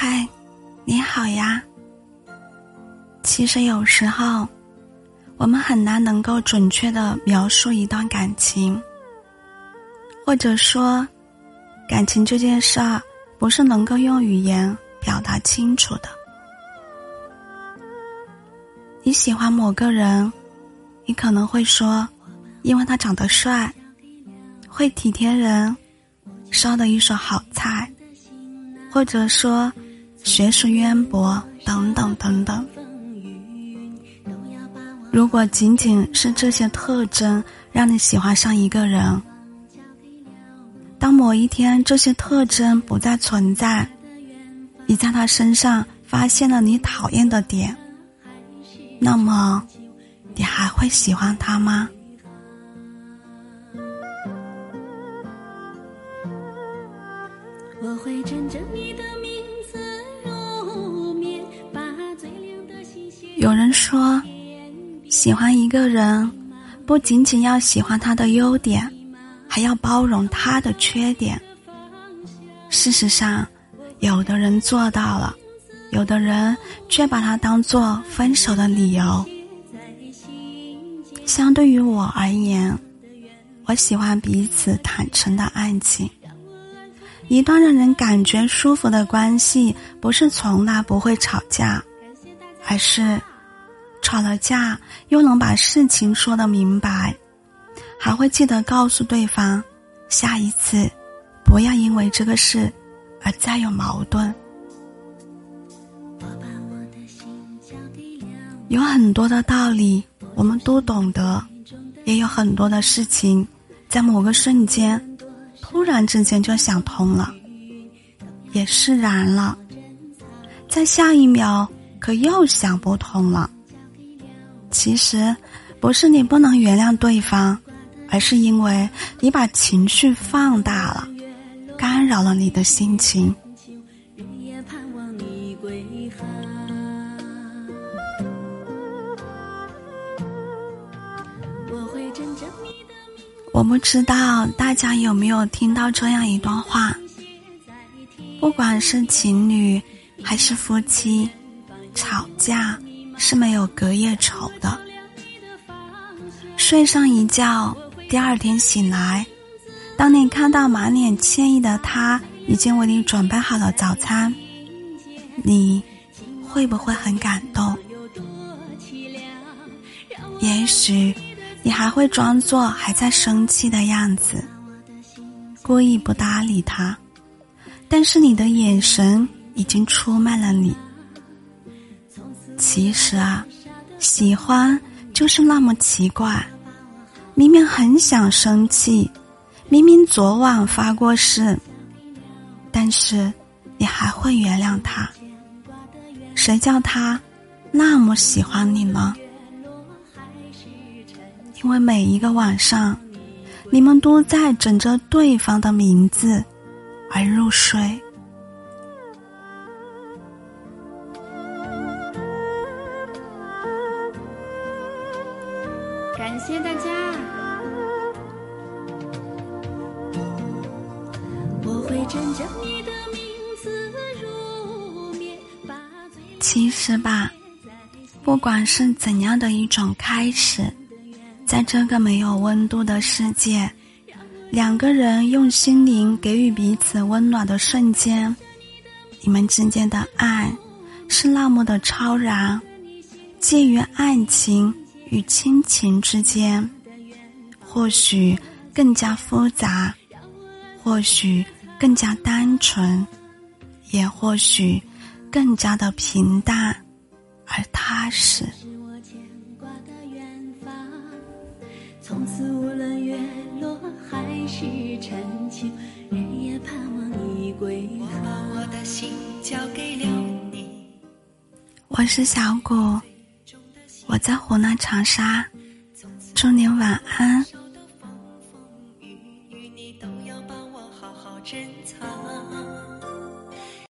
嗨，你好呀。其实有时候，我们很难能够准确的描述一段感情，或者说，感情这件事儿不是能够用语言表达清楚的。你喜欢某个人，你可能会说，因为他长得帅，会体贴人，烧的一手好菜。或者说，学识渊博等等等等。如果仅仅是这些特征让你喜欢上一个人，当某一天这些特征不再存在，你在他身上发现了你讨厌的点，那么，你还会喜欢他吗？我会你的有人说，喜欢一个人，不仅仅要喜欢他的优点，还要包容他的缺点。事实上，有的人做到了，有的人却把它当做分手的理由。相对于我而言，我喜欢彼此坦诚的爱情。一段让人感觉舒服的关系，不是从来不会吵架，而是吵了架又能把事情说得明白，还会记得告诉对方，下一次不要因为这个事而再有矛盾。有很多的道理我们都懂得，也有很多的事情，在某个瞬间。突然之间就想通了，也释然了，在下一秒可又想不通了。其实不是你不能原谅对方，而是因为你把情绪放大了，干扰了你的心情。我不知道大家有没有听到这样一段话：不管是情侣还是夫妻，吵架是没有隔夜仇的。睡上一觉，第二天醒来，当你看到满脸歉意的他已经为你准备好了早餐，你会不会很感动？也许。你还会装作还在生气的样子，故意不搭理他，但是你的眼神已经出卖了你。其实啊，喜欢就是那么奇怪，明明很想生气，明明昨晚发过誓，但是你还会原谅他。谁叫他那么喜欢你呢？因为每一个晚上，你们都在枕着对方的名字而入睡。感谢大家。我会枕着你的名字入眠。其实吧，不管是怎样的一种开始。在这个没有温度的世界，两个人用心灵给予彼此温暖的瞬间，你们之间的爱是那么的超然，介于爱情与亲情之间，或许更加复杂，或许更加单纯，也或许更加的平淡而踏实。从此无论月落还是晨秋，日夜盼望你归我把我的心交给了你。我是小谷，我在湖南长沙，祝您晚安。